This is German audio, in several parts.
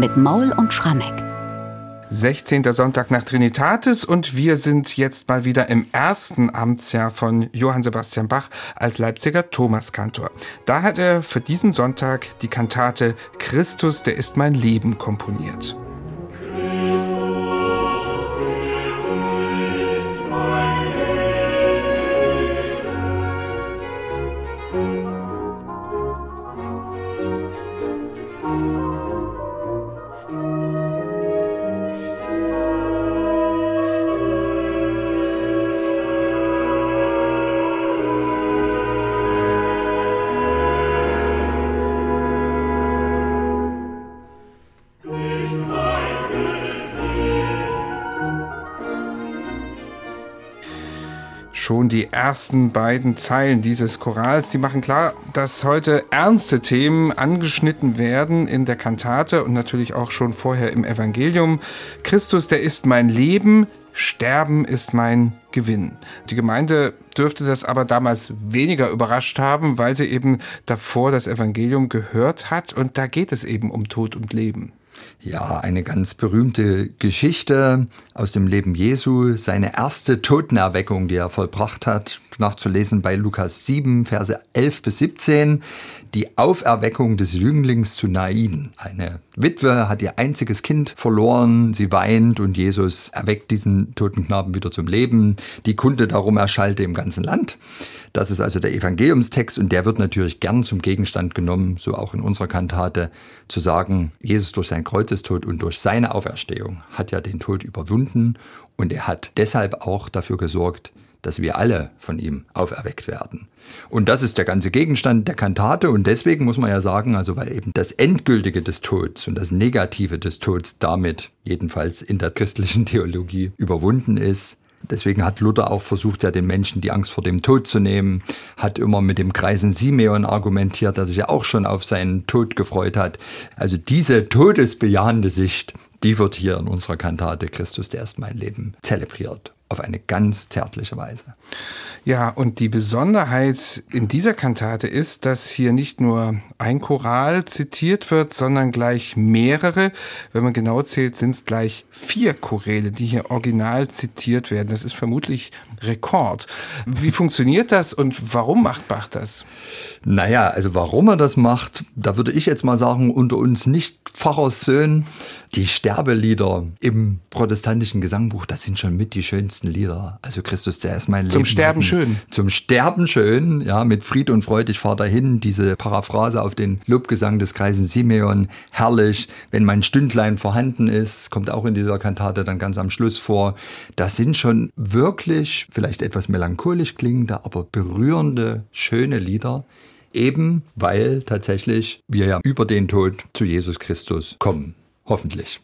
mit Maul und Schrammeck. 16. Sonntag nach Trinitatis und wir sind jetzt mal wieder im ersten Amtsjahr von Johann Sebastian Bach als Leipziger Thomaskantor. Da hat er für diesen Sonntag die Kantate Christus, der ist mein Leben komponiert. Schon die ersten beiden Zeilen dieses Chorals, die machen klar, dass heute ernste Themen angeschnitten werden in der Kantate und natürlich auch schon vorher im Evangelium. Christus, der ist mein Leben, Sterben ist mein Gewinn. Die Gemeinde dürfte das aber damals weniger überrascht haben, weil sie eben davor das Evangelium gehört hat und da geht es eben um Tod und Leben. Ja, eine ganz berühmte Geschichte aus dem Leben Jesu, seine erste Totenerweckung, die er vollbracht hat, nachzulesen bei Lukas 7, Verse 11 bis 17, die Auferweckung des Jünglings zu Nain. Eine Witwe hat ihr einziges Kind verloren, sie weint und Jesus erweckt diesen toten Knaben wieder zum Leben. Die Kunde darum erschallte im ganzen Land. Das ist also der Evangeliumstext und der wird natürlich gern zum Gegenstand genommen, so auch in unserer Kantate, zu sagen, Jesus durch sein Kreuzestod und durch seine Auferstehung hat ja den Tod überwunden und er hat deshalb auch dafür gesorgt, dass wir alle von ihm auferweckt werden. Und das ist der ganze Gegenstand der Kantate und deswegen muss man ja sagen, also weil eben das Endgültige des Todes und das Negative des Todes damit jedenfalls in der christlichen Theologie überwunden ist, Deswegen hat Luther auch versucht, ja den Menschen die Angst vor dem Tod zu nehmen, hat immer mit dem Kreisen Simeon argumentiert, der sich ja auch schon auf seinen Tod gefreut hat. Also diese todesbejahende Sicht, die wird hier in unserer Kantate Christus, der ist mein Leben zelebriert auf eine ganz zärtliche Weise. Ja, und die Besonderheit in dieser Kantate ist, dass hier nicht nur ein Choral zitiert wird, sondern gleich mehrere. Wenn man genau zählt, sind es gleich vier Choräle, die hier original zitiert werden. Das ist vermutlich Rekord. Wie funktioniert das und warum macht Bach das? Naja, also warum er das macht, da würde ich jetzt mal sagen, unter uns nicht Pfarrersöhnen, die Sterbelieder im protestantischen Gesangbuch, das sind schon mit die schönsten Lieder. Also Christus, der ist mein Leben. Zum Sterben schön. Zum Sterben schön, ja, mit Fried und Freude, ich fahr dahin. Diese Paraphrase auf den Lobgesang des Kreisen Simeon, herrlich. Wenn mein Stündlein vorhanden ist, kommt auch in dieser Kantate dann ganz am Schluss vor. Das sind schon wirklich vielleicht etwas melancholisch klingende, aber berührende, schöne Lieder, eben weil tatsächlich wir ja über den Tod zu Jesus Christus kommen. Hoffentlich.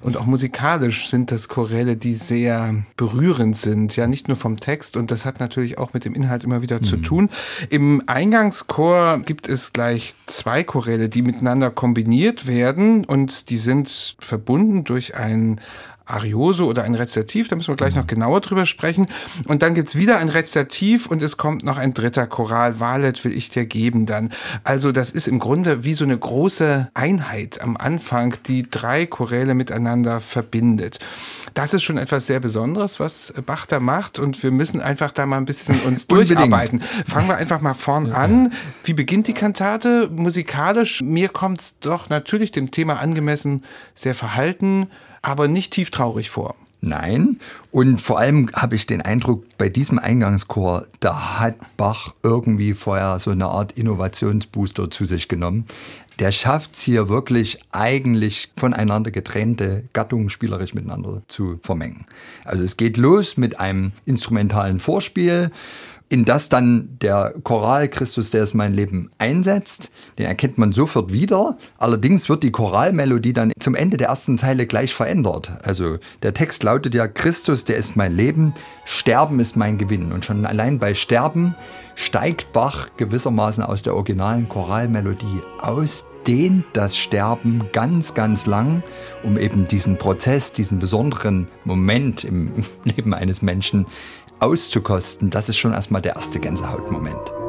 Und auch musikalisch sind das Choräle, die sehr berührend sind, ja nicht nur vom Text und das hat natürlich auch mit dem Inhalt immer wieder mhm. zu tun. Im Eingangschor gibt es gleich zwei Choräle, die miteinander kombiniert werden und die sind verbunden durch ein Arioso oder ein Rezitativ, da müssen wir gleich noch genauer drüber sprechen. Und dann gibt's wieder ein Rezitativ und es kommt noch ein dritter Choral, Walet will ich dir geben dann. Also das ist im Grunde wie so eine große Einheit am Anfang, die drei Choräle miteinander verbindet. Das ist schon etwas sehr Besonderes, was Bach da macht und wir müssen einfach da mal ein bisschen uns durcharbeiten. Fangen wir einfach mal vorn ja. an. Wie beginnt die Kantate musikalisch? Mir kommt's doch natürlich dem Thema angemessen sehr verhalten, aber nicht tief traurig vor. Nein. Und vor allem habe ich den Eindruck, bei diesem Eingangschor, da hat Bach irgendwie vorher so eine Art Innovationsbooster zu sich genommen. Der schafft es hier wirklich eigentlich voneinander getrennte Gattungen spielerisch miteinander zu vermengen. Also es geht los mit einem instrumentalen Vorspiel in das dann der Choral Christus, der ist mein Leben einsetzt, den erkennt man sofort wieder. Allerdings wird die Choralmelodie dann zum Ende der ersten Zeile gleich verändert. Also der Text lautet ja, Christus, der ist mein Leben, Sterben ist mein Gewinn. Und schon allein bei Sterben steigt Bach gewissermaßen aus der originalen Choralmelodie aus, dehnt das Sterben ganz, ganz lang, um eben diesen Prozess, diesen besonderen Moment im Leben eines Menschen auszukosten, das ist schon erstmal der erste Gänsehautmoment.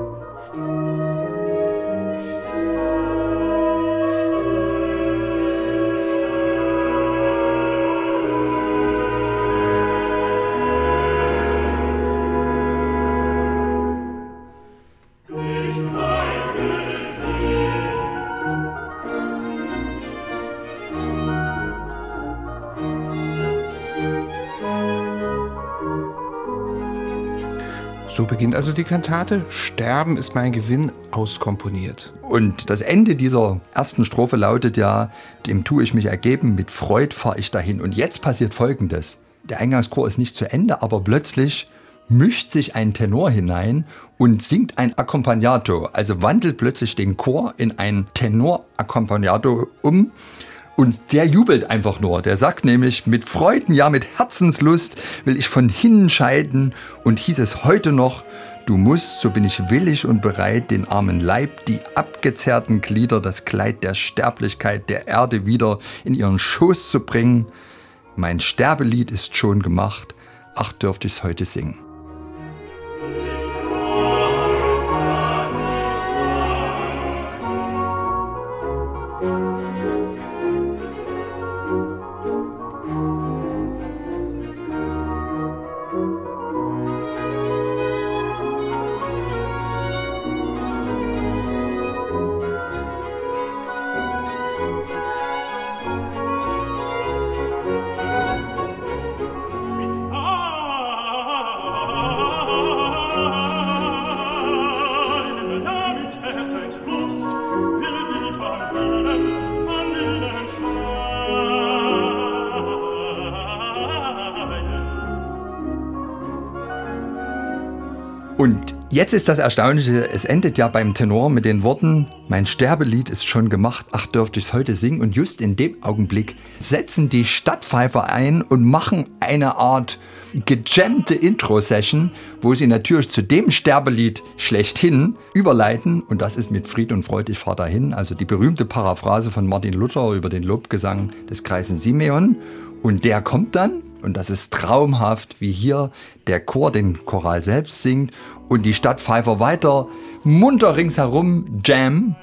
So beginnt also die Kantate. Sterben ist mein Gewinn auskomponiert. Und das Ende dieser ersten Strophe lautet ja, dem tue ich mich ergeben, mit Freud fahre ich dahin. Und jetzt passiert Folgendes. Der Eingangschor ist nicht zu Ende, aber plötzlich mischt sich ein Tenor hinein und singt ein Accompagnato, also wandelt plötzlich den Chor in ein Tenor-Accompagnato um. Und der jubelt einfach nur. Der sagt nämlich, mit Freuden, ja mit Herzenslust will ich von hinnen scheiden und hieß es heute noch, du musst, so bin ich willig und bereit, den armen Leib, die abgezerrten Glieder, das Kleid der Sterblichkeit der Erde wieder in ihren Schoß zu bringen. Mein Sterbelied ist schon gemacht, ach dürft ich's heute singen. Und jetzt ist das Erstaunliche, es endet ja beim Tenor mit den Worten, mein Sterbelied ist schon gemacht, ach dürfte ich es heute singen. Und just in dem Augenblick setzen die Stadtpfeifer ein und machen eine Art gejammte Intro-Session, wo sie natürlich zu dem Sterbelied schlechthin überleiten. Und das ist mit Fried und Freud, ich fahr dahin. Also die berühmte Paraphrase von Martin Luther über den Lobgesang des Kreisen Simeon. Und der kommt dann und das ist traumhaft, wie hier der Chor den Choral selbst singt und die Stadtpfeifer weiter munter ringsherum jam.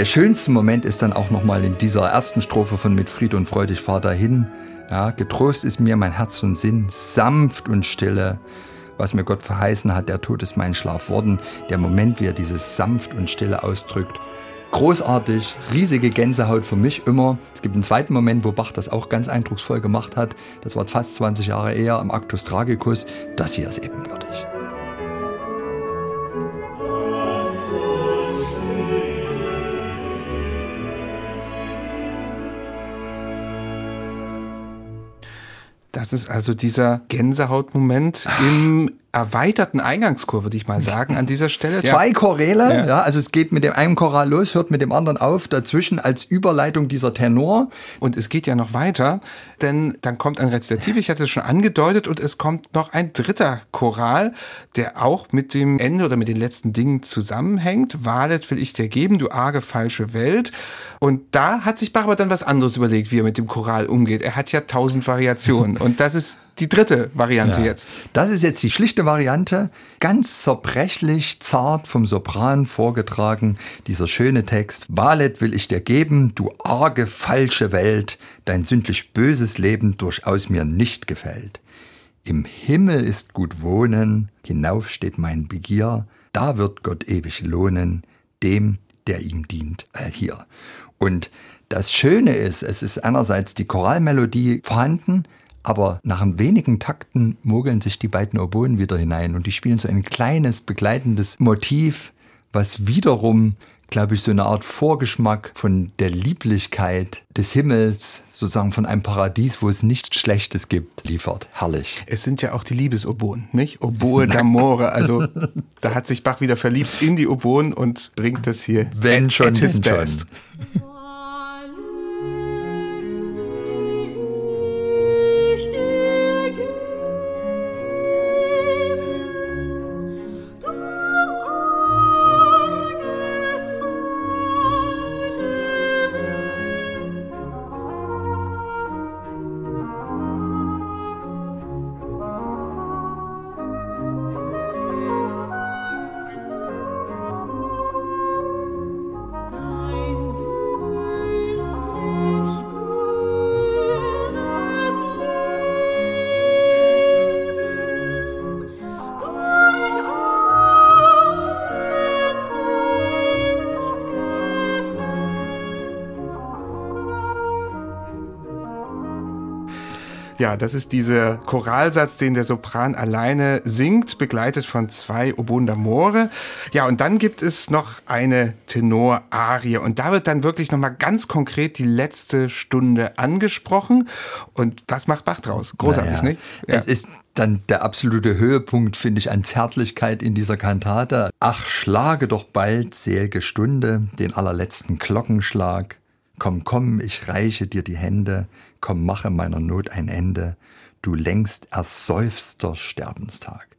Der schönste Moment ist dann auch nochmal in dieser ersten Strophe von Mit Fried und Freude, ich fahr dahin. Ja, getrost ist mir mein Herz und Sinn, sanft und stille. Was mir Gott verheißen hat, der Tod ist mein Schlaf worden. Der Moment, wie er dieses sanft und stille ausdrückt. Großartig, riesige Gänsehaut für mich immer. Es gibt einen zweiten Moment, wo Bach das auch ganz eindrucksvoll gemacht hat. Das war fast 20 Jahre eher im Actus Tragicus. Das hier ist ebenbürtig. Das ist also dieser Gänsehautmoment im erweiterten Eingangschor, würde ich mal sagen, an dieser Stelle. Zwei Choräle, ja. ja. also es geht mit dem einen Choral los, hört mit dem anderen auf, dazwischen als Überleitung dieser Tenor. Und es geht ja noch weiter, denn dann kommt ein Rezitativ, ich hatte es schon angedeutet, und es kommt noch ein dritter Choral, der auch mit dem Ende oder mit den letzten Dingen zusammenhängt. Walet will ich dir geben, du arge falsche Welt. Und da hat sich Bach aber dann was anderes überlegt, wie er mit dem Choral umgeht. Er hat ja tausend Variationen. Und das ist die dritte Variante ja. jetzt. Das ist jetzt die schlichte Variante, ganz zerbrechlich, zart vom Sopran vorgetragen. Dieser schöne Text. Walet will ich dir geben, du arge, falsche Welt, dein sündlich böses Leben durchaus mir nicht gefällt. Im Himmel ist gut wohnen, hinauf steht mein Begier, da wird Gott ewig lohnen, dem, der ihm dient, allhier. Und das Schöne ist, es ist einerseits die Choralmelodie vorhanden, aber nach wenigen Takten mogeln sich die beiden Oboen wieder hinein und die spielen so ein kleines begleitendes Motiv, was wiederum, glaube ich, so eine Art Vorgeschmack von der Lieblichkeit des Himmels, sozusagen von einem Paradies, wo es nichts Schlechtes gibt, liefert. Herrlich. Es sind ja auch die Liebesoboen, nicht? Oboe d'amore. Also da hat sich Bach wieder verliebt in die Oboen und bringt das hier Wenn at, schon, at his best. Schon. Ja, das ist dieser Choralsatz, den der Sopran alleine singt, begleitet von zwei Oboen d'Amore. Ja, und dann gibt es noch eine Tenor-Arie. Und da wird dann wirklich nochmal ganz konkret die letzte Stunde angesprochen. Und das macht Bach draus. Großartig, naja, nicht? Ja. Es ist dann der absolute Höhepunkt, finde ich, an Zärtlichkeit in dieser Kantate. Ach, schlage doch bald, selge Stunde, den allerletzten Glockenschlag. Komm, komm, ich reiche dir die Hände, komm, mache meiner Not ein Ende, du längst erseufster Sterbenstag.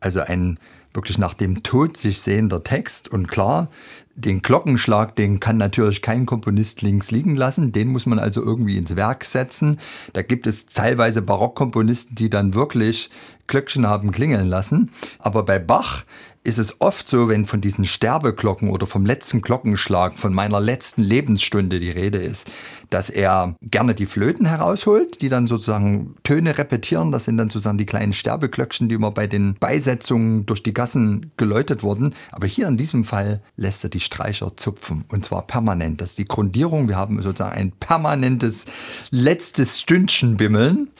Also ein wirklich nach dem Tod sich sehender Text und klar, den Glockenschlag, den kann natürlich kein Komponist links liegen lassen, den muss man also irgendwie ins Werk setzen. Da gibt es teilweise Barockkomponisten, die dann wirklich Glöckchen haben klingeln lassen. Aber bei Bach ist es oft so, wenn von diesen Sterbeglocken oder vom letzten Glockenschlag, von meiner letzten Lebensstunde die Rede ist, dass er gerne die Flöten herausholt, die dann sozusagen Töne repetieren. Das sind dann sozusagen die kleinen Sterbeglöckchen, die immer bei den Beisetzungen durch die Gassen geläutet wurden. Aber hier in diesem Fall lässt er die Streicher zupfen und zwar permanent. Das ist die Grundierung. Wir haben sozusagen ein permanentes letztes Stündchen bimmeln.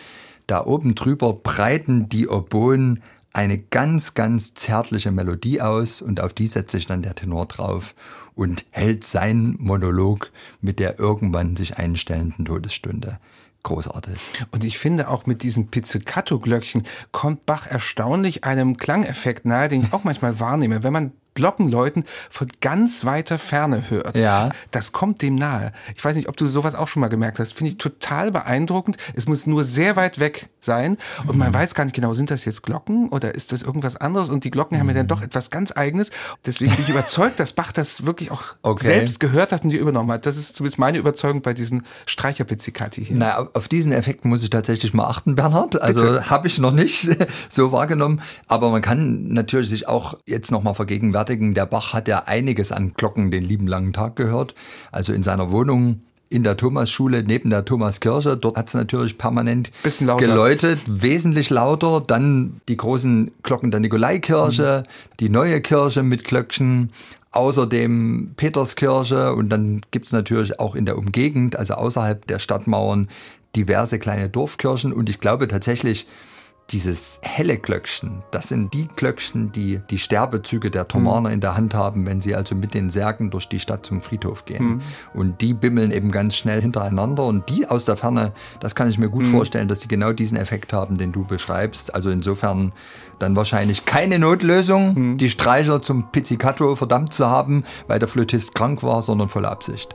Da oben drüber breiten die Oboen eine ganz, ganz zärtliche Melodie aus und auf die setzt sich dann der Tenor drauf und hält seinen Monolog mit der irgendwann sich einstellenden Todesstunde. Großartig. Und ich finde auch mit diesem Pizzicato-Glöckchen kommt Bach erstaunlich einem Klangeffekt nahe, den ich auch manchmal wahrnehme. Wenn man Glockenläuten von ganz weiter Ferne hört. Ja. Das kommt dem nahe. Ich weiß nicht, ob du sowas auch schon mal gemerkt hast. Finde ich total beeindruckend. Es muss nur sehr weit weg sein und man mhm. weiß gar nicht genau, sind das jetzt Glocken oder ist das irgendwas anderes? Und die Glocken mhm. haben ja dann mhm. doch etwas ganz Eigenes. Deswegen bin ich überzeugt, dass Bach das wirklich auch okay. selbst gehört hat und die übernommen hat. Das ist zumindest meine Überzeugung bei diesen Streicherpizzicati hier. Na, auf diesen Effekt muss ich tatsächlich mal achten, Bernhard. Also habe ich noch nicht so wahrgenommen. Aber man kann natürlich sich auch jetzt noch mal vergegenwärtigen, rechtfertigen. Der Bach hat ja einiges an Glocken den lieben langen Tag gehört. Also in seiner Wohnung in der Thomasschule neben der Thomaskirche. Dort hat es natürlich permanent geläutet, wesentlich lauter. Dann die großen Glocken der Nikolaikirche, mhm. die neue Kirche mit Glöckchen. Außerdem Peterskirche und dann gibt es natürlich auch in der Umgegend, also außerhalb der Stadtmauern, diverse kleine Dorfkirchen. Und ich glaube tatsächlich, dieses helle Glöckchen, das sind die Glöckchen, die die Sterbezüge der Thomaner mhm. in der Hand haben, wenn sie also mit den Särgen durch die Stadt zum Friedhof gehen. Mhm. Und die bimmeln eben ganz schnell hintereinander und die aus der Ferne, das kann ich mir gut mhm. vorstellen, dass sie genau diesen Effekt haben, den du beschreibst. Also insofern dann wahrscheinlich keine Notlösung, mhm. die Streicher zum Pizzicato verdammt zu haben, weil der Flötist krank war, sondern volle Absicht.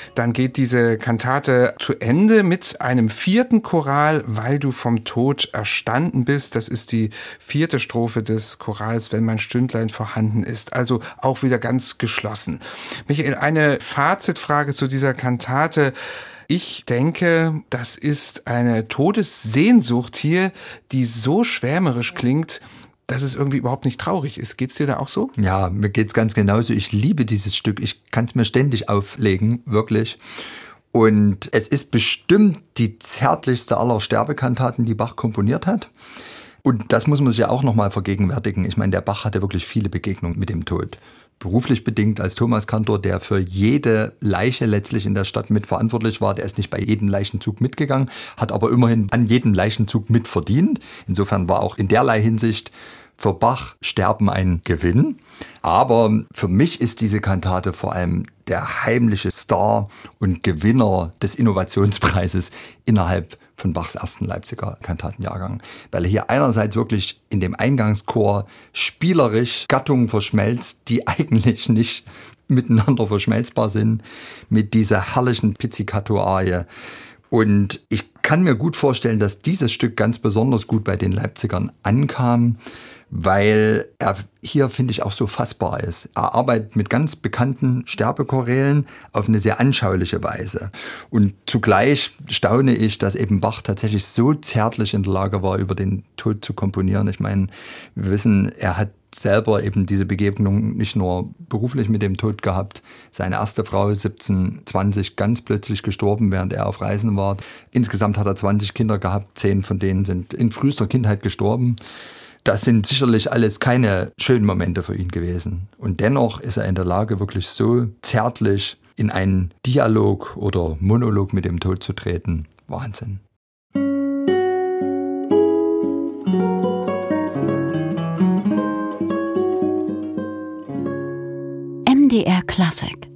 Dann geht diese Kantate zu Ende mit einem vierten Choral, weil du vom Tod erstanden bist. Das ist die vierte Strophe des Chorals, wenn mein Stündlein vorhanden ist. Also auch wieder ganz geschlossen. Michael, eine Fazitfrage zu dieser Kantate. Ich denke, das ist eine Todessehnsucht hier, die so schwärmerisch klingt, dass es irgendwie überhaupt nicht traurig ist. Geht's dir da auch so? Ja, mir geht's ganz genauso. Ich liebe dieses Stück. Ich kann es mir ständig auflegen, wirklich. Und es ist bestimmt die zärtlichste aller Sterbekantaten, die Bach komponiert hat. Und das muss man sich ja auch nochmal vergegenwärtigen. Ich meine, der Bach hatte wirklich viele Begegnungen mit dem Tod. Beruflich bedingt als Thomaskantor, der für jede Leiche letztlich in der Stadt mitverantwortlich war. Der ist nicht bei jedem Leichenzug mitgegangen, hat aber immerhin an jedem Leichenzug mitverdient. Insofern war auch in derlei Hinsicht für Bach Sterben ein Gewinn. Aber für mich ist diese Kantate vor allem der heimliche Star und Gewinner des Innovationspreises innerhalb von Bachs ersten Leipziger Kantatenjahrgang, weil er hier einerseits wirklich in dem Eingangschor spielerisch Gattungen verschmelzt, die eigentlich nicht miteinander verschmelzbar sind, mit dieser herrlichen Pizzicato-Arie. Und ich kann mir gut vorstellen, dass dieses Stück ganz besonders gut bei den Leipzigern ankam, weil er hier, finde ich, auch so fassbar ist. Er arbeitet mit ganz bekannten Sterbechorälen auf eine sehr anschauliche Weise. Und zugleich staune ich, dass eben Bach tatsächlich so zärtlich in der Lage war, über den Tod zu komponieren. Ich meine, wir wissen, er hat selber eben diese Begegnung nicht nur beruflich mit dem Tod gehabt. Seine erste Frau 1720 ganz plötzlich gestorben, während er auf Reisen war. Insgesamt hat er 20 Kinder gehabt, zehn von denen sind in frühester Kindheit gestorben. Das sind sicherlich alles keine schönen Momente für ihn gewesen. Und dennoch ist er in der Lage, wirklich so zärtlich in einen Dialog oder Monolog mit dem Tod zu treten. Wahnsinn. MDR Classic